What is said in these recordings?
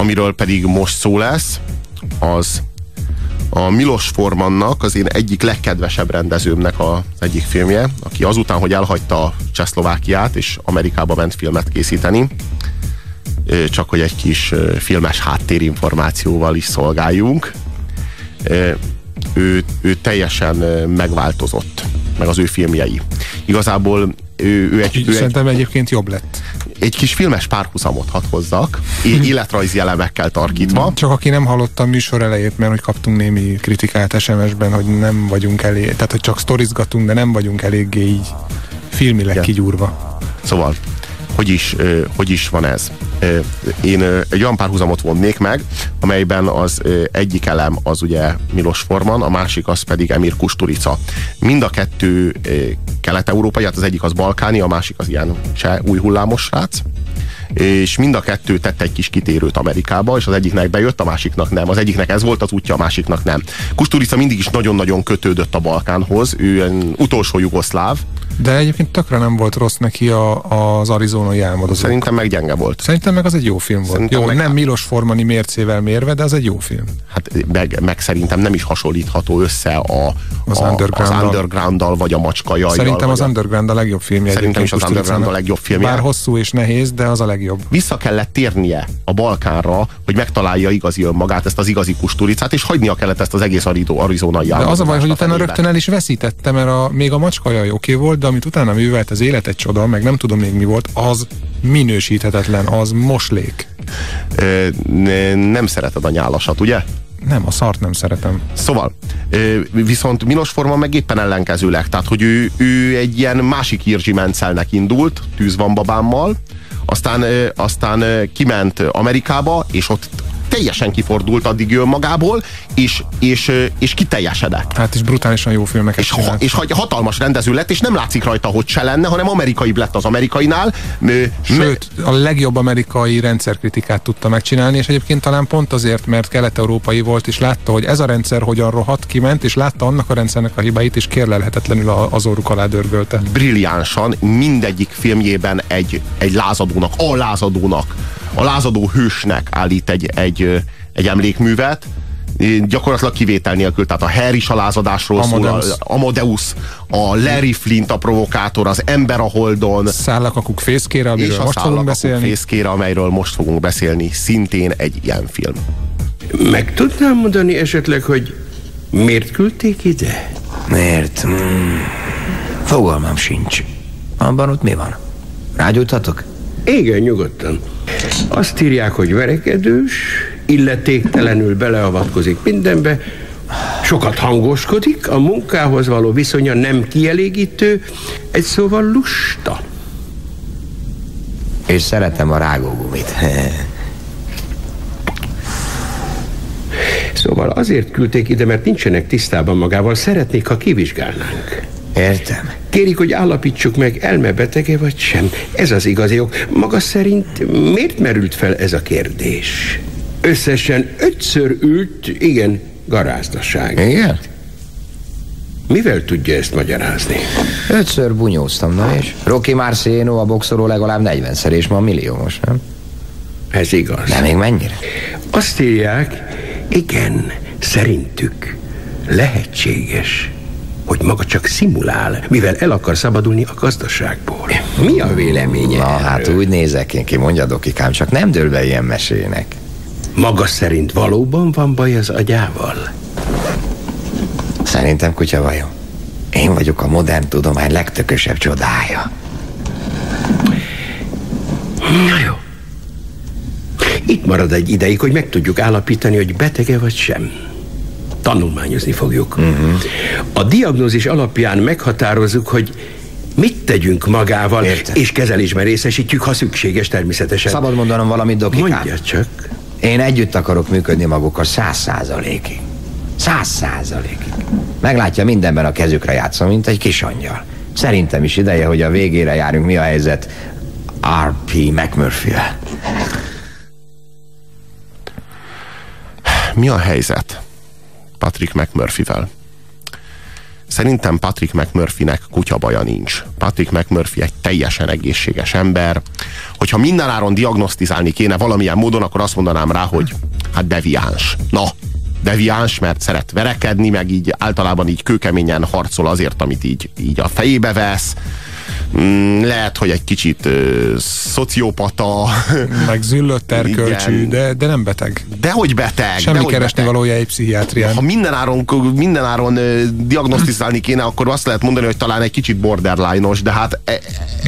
amiről pedig most szó lesz, az a Milos Formannak az én egyik legkedvesebb rendezőmnek az egyik filmje, aki azután, hogy elhagyta Csehszlovákiát és Amerikába ment filmet készíteni, csak hogy egy kis filmes háttérinformációval is szolgáljunk. Ő, ő teljesen megváltozott, meg az ő filmjei. Igazából ő, ő egy... Ő Szerintem egy, egyébként jobb lett. Egy kis filmes párhuzamot hadd hozzak, életrajzi elemekkel tarkítva. Csak aki nem hallotta a műsor elejét, mert hogy kaptunk némi kritikát SMS-ben, hogy nem vagyunk elég, tehát hogy csak sztorizgatunk, de nem vagyunk eléggé így filmileg Igen. kigyúrva. Szóval hogy is, hogy is van ez. Én egy olyan párhuzamot vonnék meg, amelyben az egyik elem az ugye Milos Forman, a másik az pedig Emir Kusturica. Mind a kettő kelet-európai, hát az egyik az balkáni, a másik az ilyen se új hullámos srác és mind a kettő tett egy kis kitérőt Amerikába, és az egyiknek bejött, a másiknak nem. Az egyiknek ez volt az útja, a másiknak nem. Kusturica mindig is nagyon-nagyon kötődött a Balkánhoz, ő utolsó jugoszláv, de egyébként tökre nem volt rossz neki a, az arizonai álmodozók. Szerintem meg gyenge volt. Szerintem meg az egy jó film volt. Szerintem jó, meg... nem Milos Formani mércével mérve, de az egy jó film. Hát meg, meg szerintem nem is hasonlítható össze a, az, a, underground az underground vagy a macska jajjal. Szerintem az Underground a legjobb filmje. Szerintem is az Underground a legjobb filmje. Bár hosszú és nehéz, de az a legjobb. Vissza kellett térnie a Balkánra, hogy megtalálja igazi önmagát, ezt az igazi kusturicát, és hagynia kellett ezt az egész arizonai De az a baj, hogy utána rögtön el is veszítette, mert a, még a macska jaj oké volt, de amit utána művelt, az élet egy csoda, meg nem tudom még mi volt, az minősíthetetlen, az moslék. Ö, nem szereted a nyálasat, ugye? Nem, a szart nem szeretem. Szóval, viszont Milos Forman meg éppen ellenkezőleg, tehát hogy ő, ő egy ilyen másik Irzsi Mencelnek indult, Tűz van babámmal, aztán, aztán kiment Amerikába, és ott teljesen kifordult addig önmagából, és, és, és kiteljesedett. Hát is brutálisan jó filmeket és, ha, és hatalmas rendező lett, és nem látszik rajta, hogy se lenne, hanem amerikai lett az amerikainál. Sőt, a legjobb amerikai rendszerkritikát tudta megcsinálni, és egyébként talán pont azért, mert kelet-európai volt, és látta, hogy ez a rendszer hogyan rohadt, kiment, és látta annak a rendszernek a hibáit, és kérlelhetetlenül az orruk alá dörgölte. Brilliánsan mindegyik filmjében egy, egy lázadónak, a lázadónak a lázadó hősnek állít egy, egy, egy emlékművet, gyakorlatilag kivétel nélkül, tehát a Harry is a lázadásról Amadeus. szól, a Amadeus, a Larry Flint a provokátor, az ember a holdon. Szállakakuk fészkére, amiről és most fogunk beszélni. fészkére, amelyről most fogunk beszélni, szintén egy ilyen film. Meg tudnám mondani esetleg, hogy miért küldték ide? Miért? Hmm. Fogalmam sincs. Abban ott mi van? Rágyújthatok? Igen, nyugodtan. Azt írják, hogy verekedős, illetéktelenül beleavatkozik mindenbe, sokat hangoskodik, a munkához való viszonya nem kielégítő, egy szóval lusta. És szeretem a rágógumit. Szóval azért küldték ide, mert nincsenek tisztában magával, szeretnék, ha kivizsgálnánk. Értem. Kérik, hogy állapítsuk meg, elmebetege vagy sem. Ez az igazi ok. Maga szerint miért merült fel ez a kérdés? Összesen ötször ült, igen, garázdaság. Igen? Mivel tudja ezt magyarázni? Ötször bunyóztam, na és? Rocky Marciano a boxoló legalább negyvenszer, és ma milliómos, nem? Ez igaz. De még mennyire? Azt írják, igen, szerintük lehetséges hogy maga csak szimulál, mivel el akar szabadulni a gazdaságból. Mi a véleménye Na, erről? hát úgy nézek én ki, mondja Dokikám, csak nem dől be ilyen mesének. Maga szerint valóban van baj az agyával? Szerintem kutya vajon. Én vagyok a modern tudomány legtökösebb csodája. Na jó. Itt marad egy ideig, hogy meg tudjuk állapítani, hogy betege vagy sem tanulmányozni fogjuk. Uh-huh. A diagnózis alapján meghatározzuk, hogy mit tegyünk magával, Értem. és kezelésben részesítjük, ha szükséges természetesen. Szabad mondanom valamit, dokikám? Mondja csak. Én együtt akarok működni magukkal száz százalékig. Száz százalékig. Meglátja, mindenben a kezükre játszom, mint egy kis angyal. Szerintem is ideje, hogy a végére járunk. Mi a helyzet R.P. McMurphy-vel? Mi a helyzet? Patrick McMurphy-vel. Szerintem Patrick McMurphy-nek kutyabaja nincs. Patrick McMurphy egy teljesen egészséges ember, hogyha mindenáron diagnosztizálni kéne valamilyen módon, akkor azt mondanám rá, hogy hát deviáns. Na, deviáns, mert szeret verekedni, meg így általában így kőkeményen harcol azért, amit így, így a fejébe vesz. Mm, lehet, hogy egy kicsit ö, szociopata. Meg züllött erkölcsű, de, de nem beteg. Dehogy beteg. Semmi dehogy keresni beteg. valója egy pszichiátrián. Ha mindenáron, mindenáron diagnosztizálni kéne, akkor azt lehet mondani, hogy talán egy kicsit borderline-os, de hát e,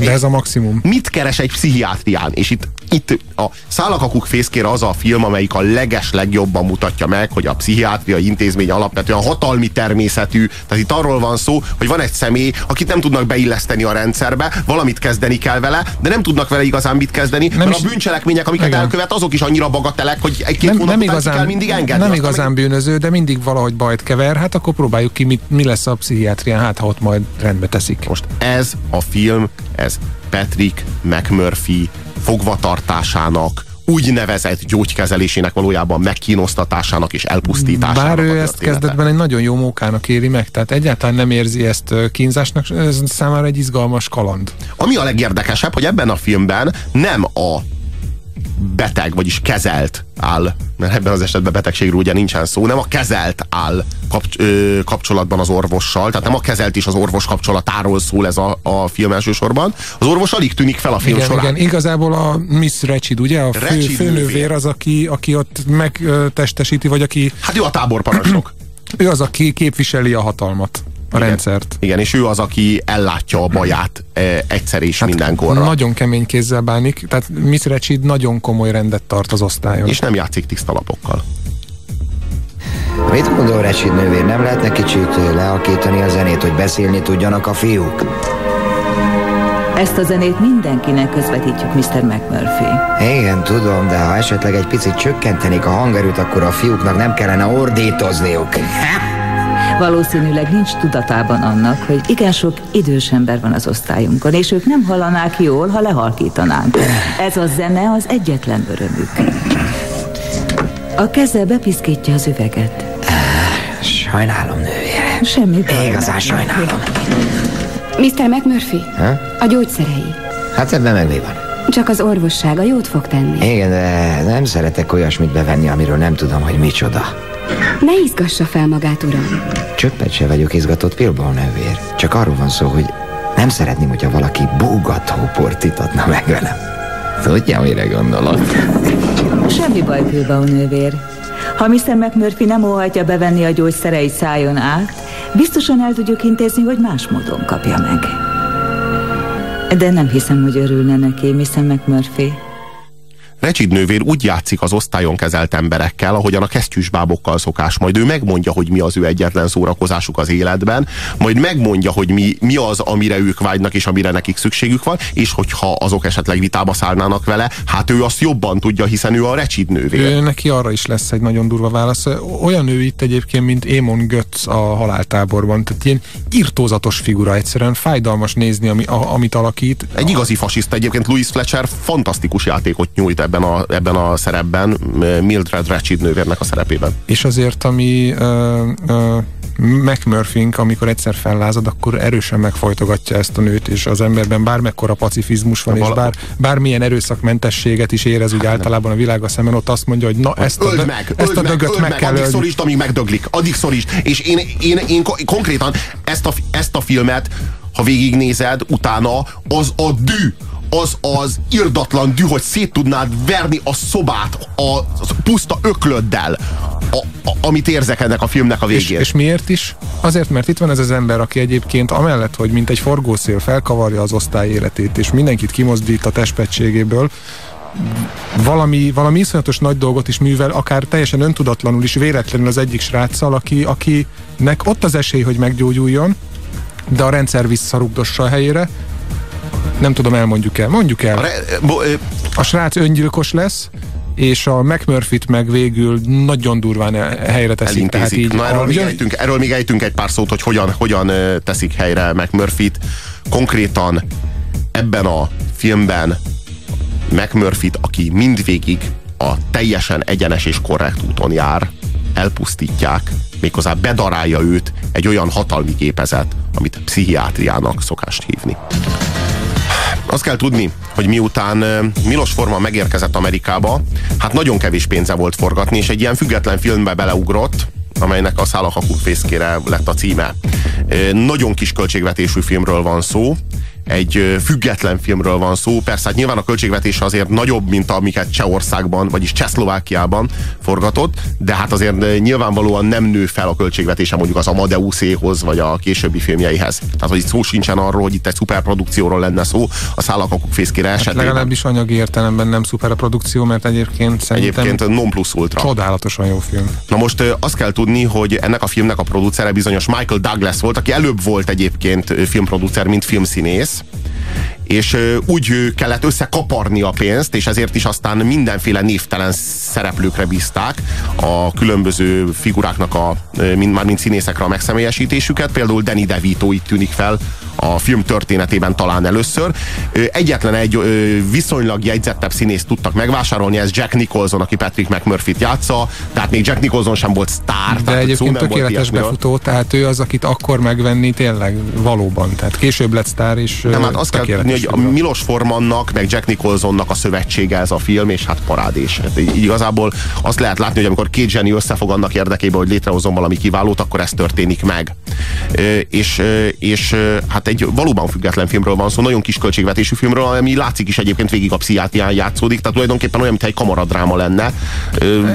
De ez a maximum. mit keres egy pszichiátrián? És itt, itt a Szálakakuk fészkére az a film, amelyik a leges legjobban mutatja meg, hogy a pszichiátriai intézmény alapvetően hatalmi természetű. Tehát itt arról van szó, hogy van egy személy, akit nem tudnak beilleszteni a rendszerbe, valamit kezdeni kell vele, de nem tudnak vele igazán mit kezdeni, nem mert is- a bűncselekmények, amiket Igen. elkövet, azok is annyira bagatelek, hogy egy-két Nem, hónap nem, ki kell igazán, mindig engedni. nem igazán bűnöző, de mindig valahogy bajt kever, hát akkor próbáljuk ki, mit, mi lesz a pszichiátrián, hát ha ott majd rendbe teszik. Most ez a film, ez Patrick McMurphy fogvatartásának, úgynevezett gyógykezelésének valójában megkínosztatásának és elpusztításának Bár ő ezt kezdetben egy nagyon jó mókának éli meg, tehát egyáltalán nem érzi ezt kínzásnak, ez számára egy izgalmas kaland. Ami a legérdekesebb, hogy ebben a filmben nem a beteg, vagyis kezelt áll, mert ebben az esetben betegségről ugye nincsen szó, nem a kezelt áll kapcs- ö, kapcsolatban az orvossal, tehát nem a kezelt és az orvos kapcsolatáról szól ez a, a film elsősorban. Az orvos alig tűnik fel a film Igen, során. igen, igazából a Miss Recsid, ugye, a fő, főnővér nővér. az, aki, aki ott megtestesíti, vagy aki, Hát ő a táborparancsnok. ő az, aki képviseli a hatalmat, a Igen. rendszert. Igen, és ő az, aki ellátja a baját e, egyszer és hát mindenkorra. Nagyon kemény kézzel bánik, tehát Miss Recsid nagyon komoly rendet tart az osztályon. És nem játszik tiszta lapokkal. Mit gondol Recsid nővér, nem lehetne kicsit lealkítani a zenét, hogy beszélni tudjanak a fiúk? Ezt a zenét mindenkinek közvetítjük, Mr. McMurphy. Igen, tudom, de ha esetleg egy picit csökkentenék a hangerőt, akkor a fiúknak nem kellene ordítozniuk. Valószínűleg nincs tudatában annak, hogy igen sok idős ember van az osztályunkon, és ők nem hallanák jól, ha lehalkítanánk. Ez a zene az egyetlen örömük. A keze bepiszkítja az üveget. Sajnálom, nővére. Semmi baj. Igazán sajnálom. Mr. McMurphy, Ha? a gyógyszerei. Hát ebben meg mi van? Csak az orvossága jót fog tenni. Igen, de nem szeretek olyasmit bevenni, amiről nem tudom, hogy micsoda. Ne izgassa fel magát, uram. Csöppet se vagyok izgatott Pilbó nővér. Csak arról van szó, hogy nem szeretném, hogyha valaki búgató port itatna meg velem. Tudja, mire gondolok? Semmi baj, Pilbau nővér. Ha Mr. McMurphy nem óhajtja bevenni a gyógyszereit szájon át, biztosan el tudjuk intézni, hogy más módon kapja meg. De nem hiszem, hogy örülne neki, Mr. McMurphy. Recsid nővér úgy játszik az osztályon kezelt emberekkel, ahogyan a kesztyűsbábokkal szokás. Majd ő megmondja, hogy mi az ő egyetlen szórakozásuk az életben, majd megmondja, hogy mi, mi az, amire ők vágynak, és amire nekik szükségük van, és hogyha azok esetleg vitába szállnának vele, hát ő azt jobban tudja, hiszen ő a Recsid nővér. Ő, neki arra is lesz egy nagyon durva válasz. Olyan ő itt egyébként, mint Émon Götz a haláltáborban. Tehát ilyen irtózatos figura egyszerűen, fájdalmas nézni, ami, a, amit alakít. Egy igazi fasiszta egyébként Louis Fletcher fantasztikus játékot nyújt ebben a, ebben a szerepben, Mildred Recsid nővérnek a szerepében. És azért, ami uh, uh, McMurphink, amikor egyszer fellázad, akkor erősen megfojtogatja ezt a nőt, és az emberben bármekkora pacifizmus van, Na, és bár, bármilyen erőszakmentességet is érez úgy általában a világa szemben, ott azt mondja, hogy na ezt öld meg, ezt a meg, dögöt öld meg, meg, kell addig ölni. szorítsd, amíg megdöglik. Addig szorítsd. És én, én, én ko- konkrétan ezt a, ezt a filmet, ha végignézed, utána az a dű, az az irdatlan dű, hogy szét tudnád verni a szobát a, a puszta öklöddel, a, a, amit érzek ennek a filmnek a És, végén. és miért is? Azért, mert itt van ez az ember, aki egyébként amellett, hogy mint egy forgószél felkavarja az osztály életét, és mindenkit kimozdít a testpetségéből, valami, valami iszonyatos nagy dolgot is művel, akár teljesen öntudatlanul is, véletlenül az egyik sráccal, aki, akinek ott az esély, hogy meggyógyuljon, de a rendszer visszarugdossa a helyére. Nem tudom, elmondjuk el. Mondjuk el. A re, bo, ö, A srác öngyilkos lesz, és a McMurphy-t meg végül nagyon durván el- helyre teszik. Tehát elintézik. így Na, erről, a, még jön- ejtünk, erről még ejtünk egy pár szót, hogy hogyan, hogyan teszik helyre McMurphy-t. Konkrétan ebben a filmben McMurphy-t, aki mindvégig a teljesen egyenes és korrekt úton jár, elpusztítják, méghozzá bedarálja őt egy olyan hatalmi gépezet, amit pszichiátriának szokást hívni. Azt kell tudni, hogy miután Milos Forman megérkezett Amerikába, hát nagyon kevés pénze volt forgatni, és egy ilyen független filmbe beleugrott, amelynek a Szálak a fészkére lett a címe. Nagyon kis költségvetésű filmről van szó, egy független filmről van szó. Persze, hát nyilván a költségvetés azért nagyobb, mint amiket Csehországban, vagyis Csehszlovákiában forgatott, de hát azért nyilvánvalóan nem nő fel a költségvetése mondjuk az Amadeuszéhoz, vagy a későbbi filmjeihez. Tehát, hogy itt szó sincsen arról, hogy itt egy szuperprodukcióról lenne szó, a szállakakuk fészkére hát esetében. Legalábbis anyagi értelemben nem szuperprodukció, mert egyébként szerintem egyébként non plus ultra. Csodálatosan jó film. Na most azt kell tudni, hogy ennek a filmnek a producere bizonyos Michael Douglas volt, aki előbb volt egyébként filmproducer, mint filmszínész, Макс. És úgy kellett összekaparni a pénzt, és ezért is aztán mindenféle névtelen szereplőkre bízták a különböző figuráknak, a, mind, már mint színészekre a megszemélyesítésüket. Például Danny DeVito itt tűnik fel a film történetében talán először. Egyetlen egy viszonylag jegyzettebb színészt tudtak megvásárolni, ez Jack Nicholson, aki Patrick McMurphy-t játsza, tehát még Jack Nicholson sem volt sztár. De egyébként tökéletes befutó, tehát ő az, akit akkor megvenni tényleg valóban. Tehát később lett sztár, és Nem, hát azt kell tudni, hogy a Milos Formannak, meg Jack Nicholsonnak a szövetsége ez a film, és hát parádés. Hát így igazából azt lehet látni, hogy amikor két zseni összefog annak érdekében, hogy létrehozom valami kiválót, akkor ez történik meg. És, és hát egy valóban független filmről van szó, nagyon kis költségvetésű filmről, ami látszik is egyébként végig a pszichiátrián játszódik, tehát tulajdonképpen olyan, mintha egy kamaradráma lenne.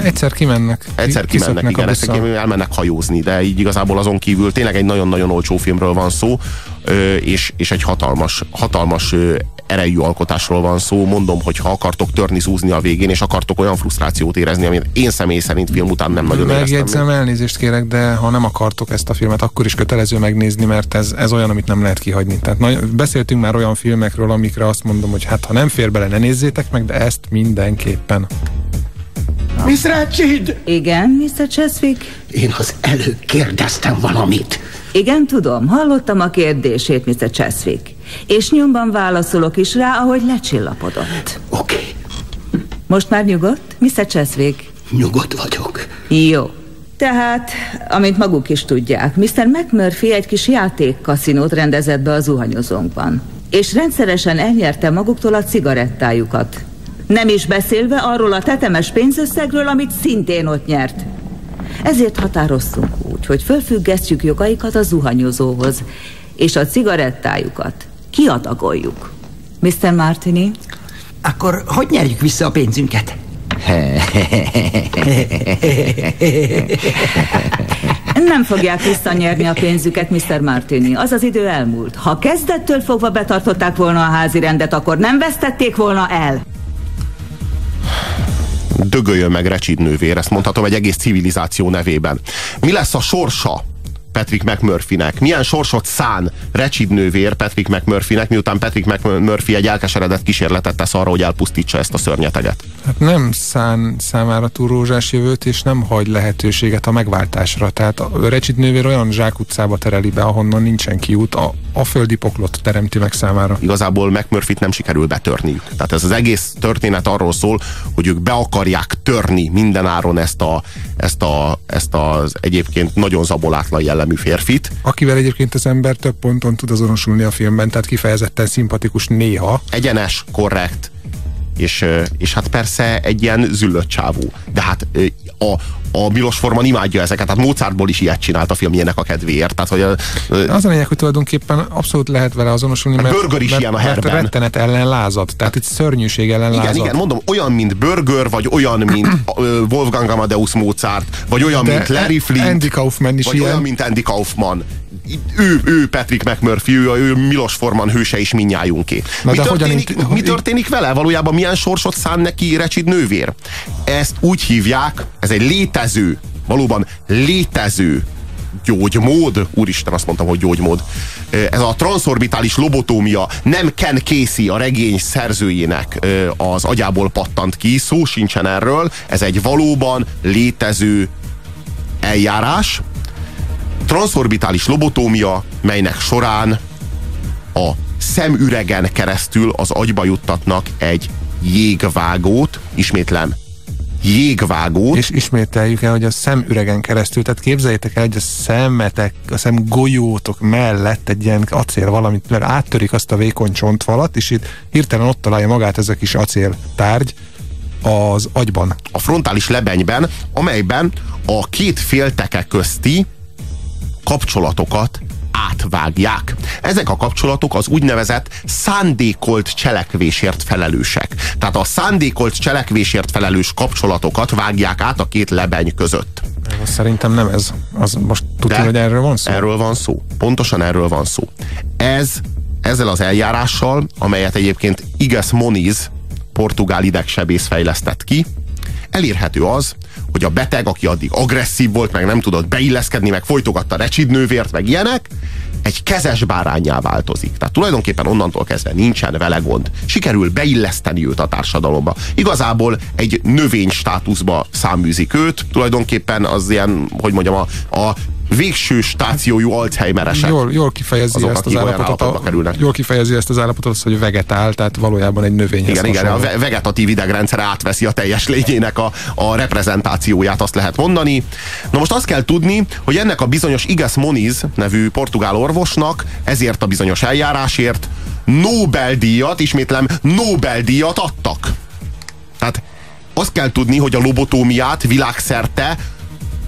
Egyszer kimennek. Egyszer kimennek, igen, elmennek hajózni, de így igazából azon kívül tényleg egy nagyon-nagyon olcsó filmről van szó, és, és egy hatalmas, hatalmas erejű alkotásról van szó. Mondom, hogy ha akartok törni, zúzni a végén, és akartok olyan frusztrációt érezni, amit én személy szerint film után nem nagyon Megjegyzem, elnézést kérek, de ha nem akartok ezt a filmet, akkor is kötelező megnézni, mert ez, ez olyan, amit nem lehet kihagyni. Tehát na, beszéltünk már olyan filmekről, amikre azt mondom, hogy hát ha nem fér bele, ne nézzétek meg, de ezt mindenképpen. Miss Ratchid! Igen, Mr. Cheswick? Én az előbb kérdeztem valamit. Igen, tudom. Hallottam a kérdését, Mr. Cheswick. És nyomban válaszolok is rá, ahogy lecsillapodott. Oké. Okay. Most már nyugodt, Mr. Cheswick? Nyugodt vagyok. Jó. Tehát, amint maguk is tudják, Mr. McMurphy egy kis játékkaszinót rendezett be a zuhanyozónkban. És rendszeresen elnyerte maguktól a cigarettájukat. Nem is beszélve arról a tetemes pénzösszegről, amit szintén ott nyert. Ezért határoztunk úgy, hogy fölfüggesztjük jogaikat a zuhanyozóhoz, és a cigarettájukat kiadagoljuk. Mr. Martini? Akkor hogy nyerjük vissza a pénzünket? Nem fogják visszanyerni a pénzüket, Mr. Martini. Az az idő elmúlt. Ha kezdettől fogva betartották volna a házi rendet, akkor nem vesztették volna el dögöljön meg Recsid nővér, ezt mondhatom egy egész civilizáció nevében. Mi lesz a sorsa Patrick McMurphynek. Milyen sorsot szán Recsid nővér Patrick McMurphynek, miután Patrick McMurphy egy elkeseredett kísérletet tesz arra, hogy elpusztítsa ezt a szörnyeteget. Hát nem szán számára túl rózsás jövőt, és nem hagy lehetőséget a megváltásra. Tehát a Recsid nővér olyan zsákutcába tereli be, ahonnan nincsen kiút, a, a földi poklot teremti meg számára. Igazából McMurphy-t nem sikerül betörniük. Tehát ez az egész történet arról szól, hogy ők be akarják törni mindenáron ezt, a, ezt, a, ezt az egyébként nagyon zabolátlan jellemű férfit. Akivel egyébként az ember több ponton tud azonosulni a filmben, tehát kifejezetten szimpatikus néha. Egyenes, korrekt, és, és hát persze egy ilyen züllött csávú. De hát a, a Milos Forman imádja ezeket, tehát Mozartból is ilyet csinált a filmjének a kedvéért. Tehát, hogy, az a lényeg, hogy tulajdonképpen abszolút lehet vele azonosulni, mert, Burger is mert, ilyen a mert rettenet ellen lázad. Tehát itt szörnyűség ellen igen, lázad. Igen, mondom, olyan, mint Burger, vagy olyan, mint Wolfgang Amadeus Mozart, vagy olyan, De mint Larry Flint. Andy Kaufman is vagy ilyen. olyan, mint Andy Kaufman ő, ő Patrick McMurphy, ő, ő Milos Forman hőse is minnyájunké. Mi, történik, hogyan, mi történik vele? Valójában milyen sorsot szán neki Recsid nővér? Ezt úgy hívják, ez egy létező, valóban létező gyógymód, úristen azt mondtam, hogy gyógymód, ez a transzorbitális lobotómia nem Ken Casey, a regény szerzőjének az agyából pattant ki, szó sincsen erről, ez egy valóban létező eljárás, transzorbitális lobotómia, melynek során a szemüregen keresztül az agyba juttatnak egy jégvágót, ismétlem, jégvágót. És ismételjük el, hogy a szemüregen keresztül, tehát képzeljétek el, hogy a szemetek, a szem golyótok mellett egy ilyen acél valamit, mert áttörik azt a vékony csontvalat, és itt hirtelen ott találja magát ez a kis acél tárgy az agyban. A frontális lebenyben, amelyben a két félteke közti kapcsolatokat átvágják. Ezek a kapcsolatok az úgynevezett szándékolt cselekvésért felelősek. Tehát a szándékolt cselekvésért felelős kapcsolatokat vágják át a két lebeny között. Szerintem nem ez. Az most tudja, hogy erről van szó? Erről van szó. Pontosan erről van szó. Ez, ezzel az eljárással, amelyet egyébként Iges Moniz, portugál idegsebész fejlesztett ki, elérhető az, hogy a beteg, aki addig agresszív volt, meg nem tudott beilleszkedni, meg folytogatta recsidnővért, meg ilyenek, egy kezes bárányá változik. Tehát tulajdonképpen onnantól kezdve nincsen vele gond. Sikerül beilleszteni őt a társadalomba. Igazából egy növény státuszba száműzik őt, tulajdonképpen az ilyen, hogy mondjam, a, a végső stációjú Alzheimeresek. Jól, jól kifejezi azok, ezt az állapotot, a, kerülnek. jól kifejezi ezt az állapotot, az, hogy vegetál, tehát valójában egy növény. Igen, igen, a vegetatív idegrendszer átveszi a teljes lényének a, a reprezentációját, azt lehet mondani. Na most azt kell tudni, hogy ennek a bizonyos Iges Moniz nevű portugál orvosnak ezért a bizonyos eljárásért Nobel-díjat, ismétlem, Nobel-díjat adtak. Tehát azt kell tudni, hogy a lobotómiát világszerte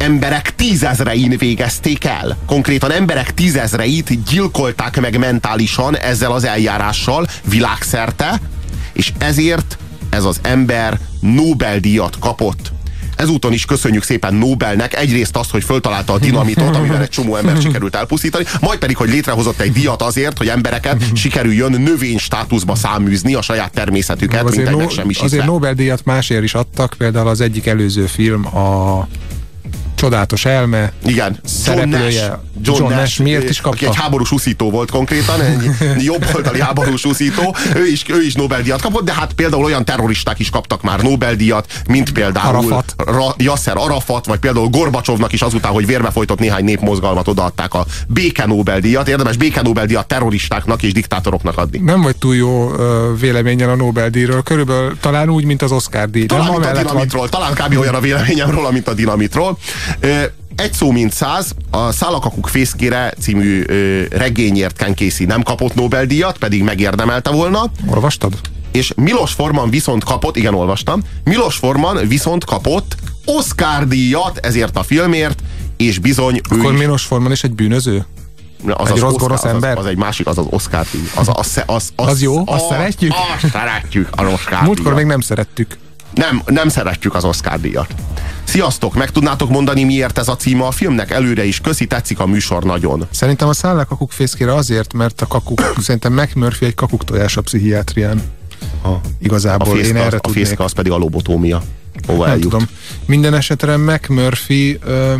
emberek tízezrein végezték el. Konkrétan emberek tízezreit gyilkolták meg mentálisan ezzel az eljárással világszerte, és ezért ez az ember Nobel-díjat kapott. Ezúton is köszönjük szépen Nobelnek egyrészt azt, hogy föltalálta a dinamitot, amivel egy csomó ember sikerült elpusztítani, majd pedig, hogy létrehozott egy díjat azért, hogy embereket sikerüljön növény státuszba száműzni a saját természetüket, azért mint no, meg Azért Nobel-díjat másért is adtak, például az egyik előző film a csodálatos elme. Igen. Szereplője. John Nash. John, John Nash, miért is kapta? Aki egy háborús úszító volt konkrétan, egy jobboldali háborús úszító. Ő is, ő is Nobel-díjat kapott, de hát például olyan terroristák is kaptak már Nobel-díjat, mint például Arafat. Ra, Yasser Arafat, vagy például Gorbacsovnak is azután, hogy vérbe folytott néhány népmozgalmat odaadták a béke Nobel-díjat. Érdemes béke Nobel-díjat terroristáknak és diktátoroknak adni. Nem vagy túl jó véleményen a Nobel-díjról, körülbelül talán úgy, mint az Oscar-díj. Talán, mint a dinamitról, talán kb. olyan a véleményem róla, mint a dinamitról. Egy szó mint száz, a Szálakakuk fészkére című regényért Ken Casey nem kapott Nobel-díjat, pedig megérdemelte volna. Olvastad? És Milos Forman viszont kapott, igen, olvastam, Milos Forman viszont kapott Oscar-díjat ezért a filmért, és bizony Akkor ő is... Milos Forman is egy bűnöző? Az egy az rossz gonosz ember? Az, az, egy másik, az az Oscar díj. Az, az, az, az, az, az jó? Azt szeretjük? Azt szeretjük, az Oscar Múltkor még nem szerettük. Nem, nem szeretjük az Oscar díjat. Sziasztok, meg tudnátok mondani, miért ez a címa a filmnek? Előre is köszi, tetszik a műsor nagyon. Szerintem a szállák kakuk fészkére azért, mert a kakuk, szerintem McMurphy egy kakuk tojás a pszichiátrián. A, Igazából a fészka, én erre A fészka az pedig a lobotómia. Hova Nem eljut? tudom. Minden esetre McMurphy ö,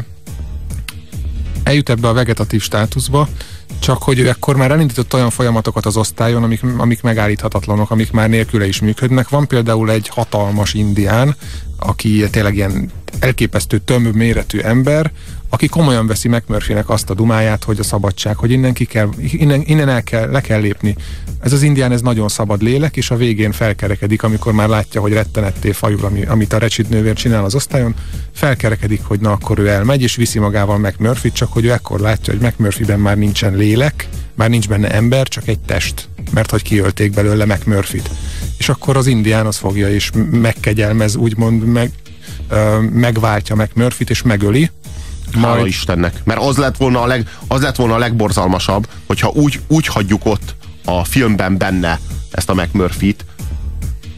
eljut ebbe a vegetatív státuszba, csak hogy ő ekkor már elindított olyan folyamatokat az osztályon, amik, amik megállíthatatlanok, amik már nélküle is működnek. Van például egy hatalmas indián, aki tényleg ilyen elképesztő tömb méretű ember, aki komolyan veszi McMurphy-nek azt a dumáját, hogy a szabadság, hogy innen, ki kell, innen, innen el kell, le kell lépni. Ez az indián, ez nagyon szabad lélek, és a végén felkerekedik, amikor már látja, hogy rettenetté fajul, ami, amit a recsit nővér csinál az osztályon, felkerekedik, hogy na akkor ő elmegy, és viszi magával McMurphy, csak hogy ő ekkor látja, hogy McMurphy-ben már nincsen lélek, már nincs benne ember, csak egy test, mert hogy kiölték belőle McMurphy-t. És akkor az indián az fogja és megkegyelmez, úgymond meg, megváltja McMurphy-t és megöli, Hála majd... Istennek. Mert az lett volna a, leg, az lett volna a legborzalmasabb, hogyha úgy, úgy hagyjuk ott a filmben benne ezt a McMurphy-t,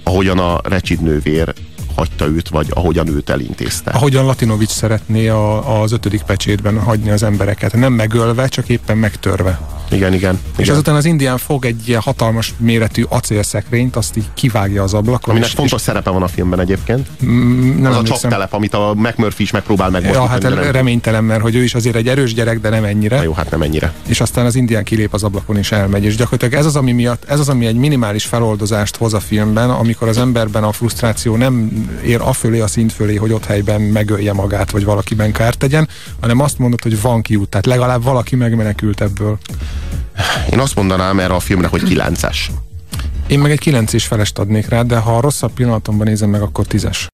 ahogyan a Recsid nővér hagyta őt, vagy ahogyan őt elintézte. Ahogyan Latinovics szeretné a, az ötödik pecsétben hagyni az embereket. Nem megölve, csak éppen megtörve. Igen, igen. És igen. azután az indián fog egy ilyen hatalmas méretű acélszekrényt, azt így kivágja az ablakon. Aminek és, fontos és... szerepe van a filmben egyébként. Mm, nem az a csaptelep, amit a McMurphy is megpróbál megmozdítani. Ja, hát reménytelen, mert hogy ő is azért egy erős gyerek, de nem ennyire. Na jó, hát nem ennyire. És aztán az indián kilép az ablakon és elmegy. És gyakorlatilag ez az, ami miatt, ez az, ami egy minimális feloldozást hoz a filmben, amikor az emberben a frusztráció nem ér afölé a szint fölé, hogy ott helyben megölje magát, vagy valakiben kárt tegyen, hanem azt mondod, hogy van kiút, tehát legalább valaki megmenekült ebből. Én azt mondanám erre a filmre, hogy 9-es. Én meg egy 9 és felest adnék rá, de ha a rosszabb pillanatomban nézem meg, akkor 10-es.